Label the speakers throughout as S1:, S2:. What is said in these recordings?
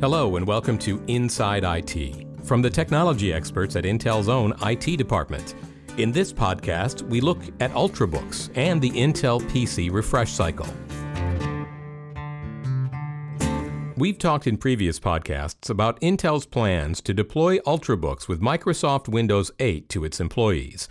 S1: Hello, and welcome to Inside IT from the technology experts at Intel's own IT department. In this podcast, we look at Ultrabooks and the Intel PC refresh cycle. We've talked in previous podcasts about Intel's plans to deploy Ultrabooks with Microsoft Windows 8 to its employees.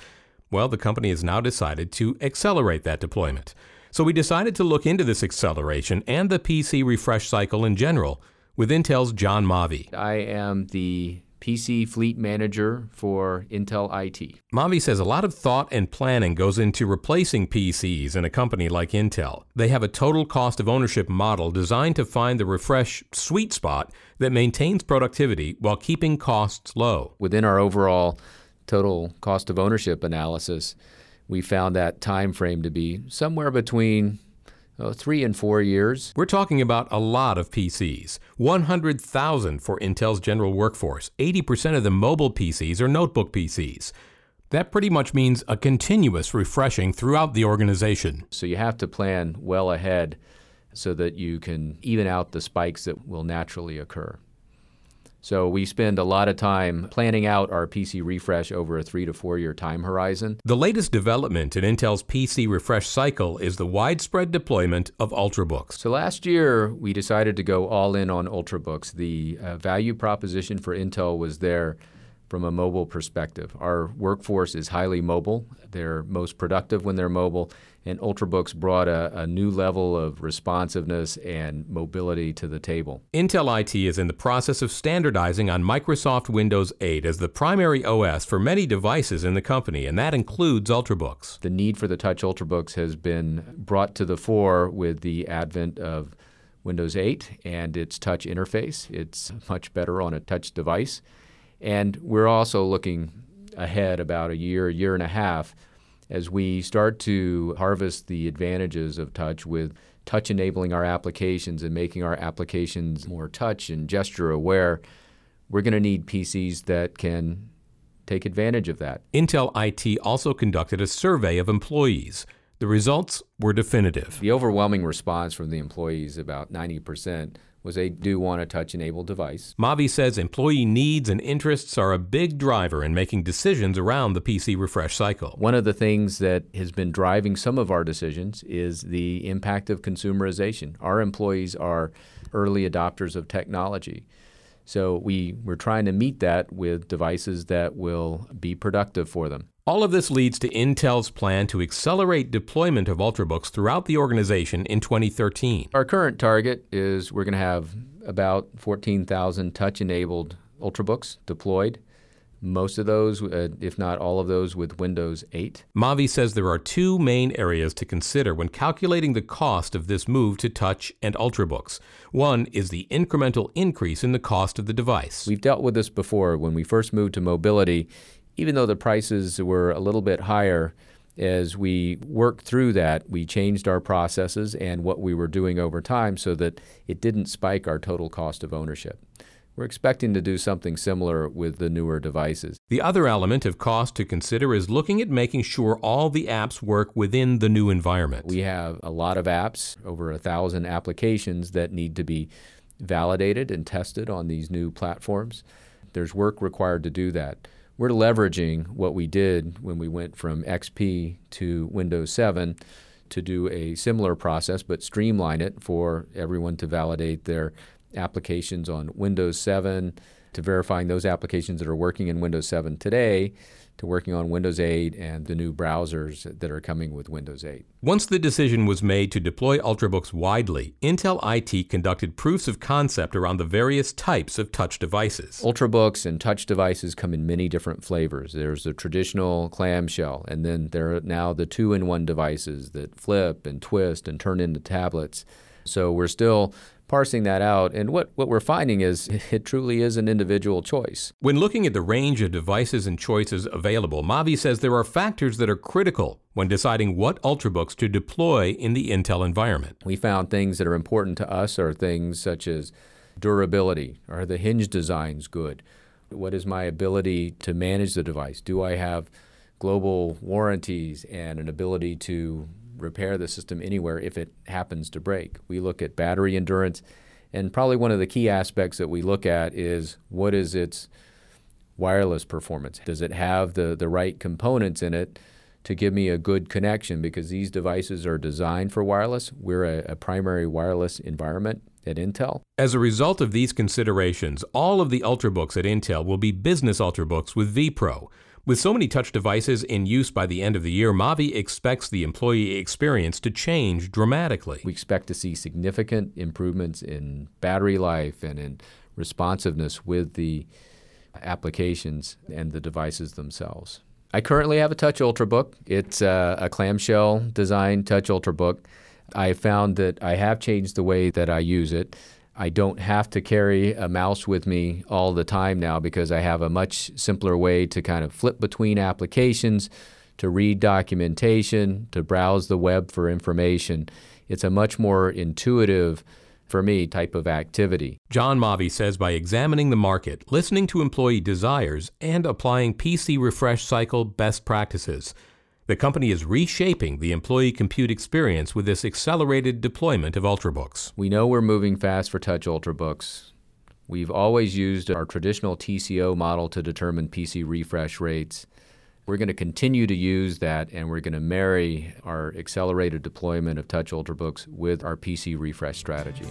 S1: Well, the company has now decided to accelerate that deployment. So we decided to look into this acceleration and the PC refresh cycle in general with Intel's John Mahvi.
S2: I am the PC fleet manager for Intel IT.
S1: Mahvi says a lot of thought and planning goes into replacing PCs in a company like Intel. They have a total cost of ownership model designed to find the refresh sweet spot that maintains productivity while keeping costs low.
S2: Within our overall total cost of ownership analysis, we found that time frame to be somewhere between uh, three and four years.
S1: We're talking about a lot of PCs 100,000 for Intel's general workforce. 80% of the mobile PCs are notebook PCs. That pretty much means a continuous refreshing throughout the organization.
S2: So you have to plan well ahead so that you can even out the spikes that will naturally occur. So we spend a lot of time planning out our PC refresh over a three to four year time horizon.
S1: The latest development in Intel's PC refresh cycle is the widespread deployment of Ultrabooks.
S2: So last year, we decided to go all in on Ultrabooks. The uh, value proposition for Intel was there from a mobile perspective. Our workforce is highly mobile. They're most productive when they're mobile, and Ultrabooks brought a, a, new level of responsiveness and mobility to the table.
S1: Intel IT is in the process of standardizing on Microsoft Windows 8 as the primary OS for many devices in the company, and that includes Ultrabooks.
S2: The need for the Touch Ultrabooks has been brought to the fore with the advent of Windows 8 and its touch interface. It's much better on a touch device. And we're also looking ahead about a year, a year and a half as we start to harvest the advantages of touch with touch enabling our applications and making our applications more touch and gesture aware. We're going to need PCs that can take advantage of that.
S1: Intel IT also conducted a survey of employees. The results were definitive.
S2: The overwhelming response from the employees, about 90%, was they do want a touch enabled device.
S1: Mahvi says employee needs and interests are a big driver in making decisions around the PC refresh cycle.
S2: One of the things that has been driving some of our decisions is the impact of consumerization. Our employees are early adopters of technology. So we, we're trying to meet that with devices that will be productive for them.
S1: All of this leads to Intel's plan to accelerate deployment of Ultrabooks throughout the organization in 2013.
S2: Our current target is we're going to have about 14,000 touch enabled Ultrabooks deployed. Most of those, uh, if not all of those, with Windows 8.
S1: Mahvi says there are two main areas to consider when calculating the cost of this move to Touch and Ultrabooks. One is the incremental increase in the cost of the device.
S2: We've dealt with this before. When we first moved to mobility, even though the prices were a little bit higher, as we worked through that, we changed our processes and what we were doing over time so that it didn't spike our total cost of ownership. We're expecting to do something similar with the newer devices.
S1: The other element of cost to consider is looking at making sure all the apps work within the new environment.
S2: We have a lot of apps, over a thousand applications that need to be validated and tested on these new platforms. There's work required to do that we're leveraging what we did when we went from XP to Windows 7 to do a similar process, but streamline it for everyone to validate their applications on Windows 7, to verifying those applications that are working in Windows 7 today to working on Windows 8 and the new browsers that are coming with Windows 8.
S1: Once the decision was made to deploy Ultrabooks widely, Intel IT conducted proofs of concept around the various types of touch devices.
S2: Ultrabooks and touch devices come in many different flavors. There's the traditional clamshell, and then there are now the two in one devices that flip and twist and turn into tablets. So we're still parsing that out. And what, what we're finding is it truly is an individual choice.
S1: When looking at the range of devices and choices available, Mahvi says there are factors that are critical when deciding what Ultrabooks to deploy in the Intel environment.
S2: We found things that are important to us are things such as durability. Are the hinge designs good? What is my ability to manage the device? Do I have global warranties and an ability to repair the system anywhere if it happens to break. We look at battery endurance And probably one of the key aspects that we look at is what is its wireless performance? Does it have the, the right components in it to give me a good connection? Because these devices are designed for wireless. We're a, a primary wireless environment at Intel.
S1: As a result of these considerations, all of the Ultrabooks at Intel will be business Ultrabooks with vPro. With so many touch devices in use by the end of the year, Mahvi expects the employee experience to change dramatically.
S2: We expect to see significant improvements in battery life and in responsiveness with the applications and the devices themselves. I currently have a Touch Ultrabook. It's a, a clamshell design Touch Ultrabook. I found that I have changed the way that I use it. I don't have to carry a mouse with me all the time now because I have a much simpler way to kind of flip between applications, to read documentation, to browse the web for information. It's a much more intuitive, for me, type of activity.
S1: John Mahvi says by examining the market, listening to employee desires, and applying PC refresh cycle best practices, the company is reshaping the employee compute experience with this accelerated deployment of Ultrabooks.
S2: We know we're moving fast for Touch Ultrabooks. We've always used our traditional TCO model to determine PC refresh rates. We're going to continue to use that, and we're going to marry our accelerated deployment of Touch Ultrabooks with our PC refresh strategy.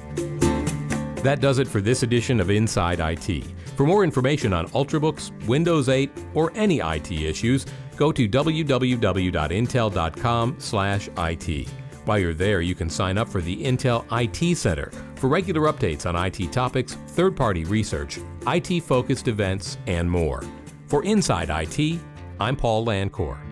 S1: That does it for this edition of Inside IT. For more information on Ultrabooks, Windows 8, or any IT issues, go to www.intel.com/it. While you're there, you can sign up for the Intel IT Center for regular updates on IT topics, third-party research, IT-focused events, and more. For Inside IT, I'm Paul Lancourt.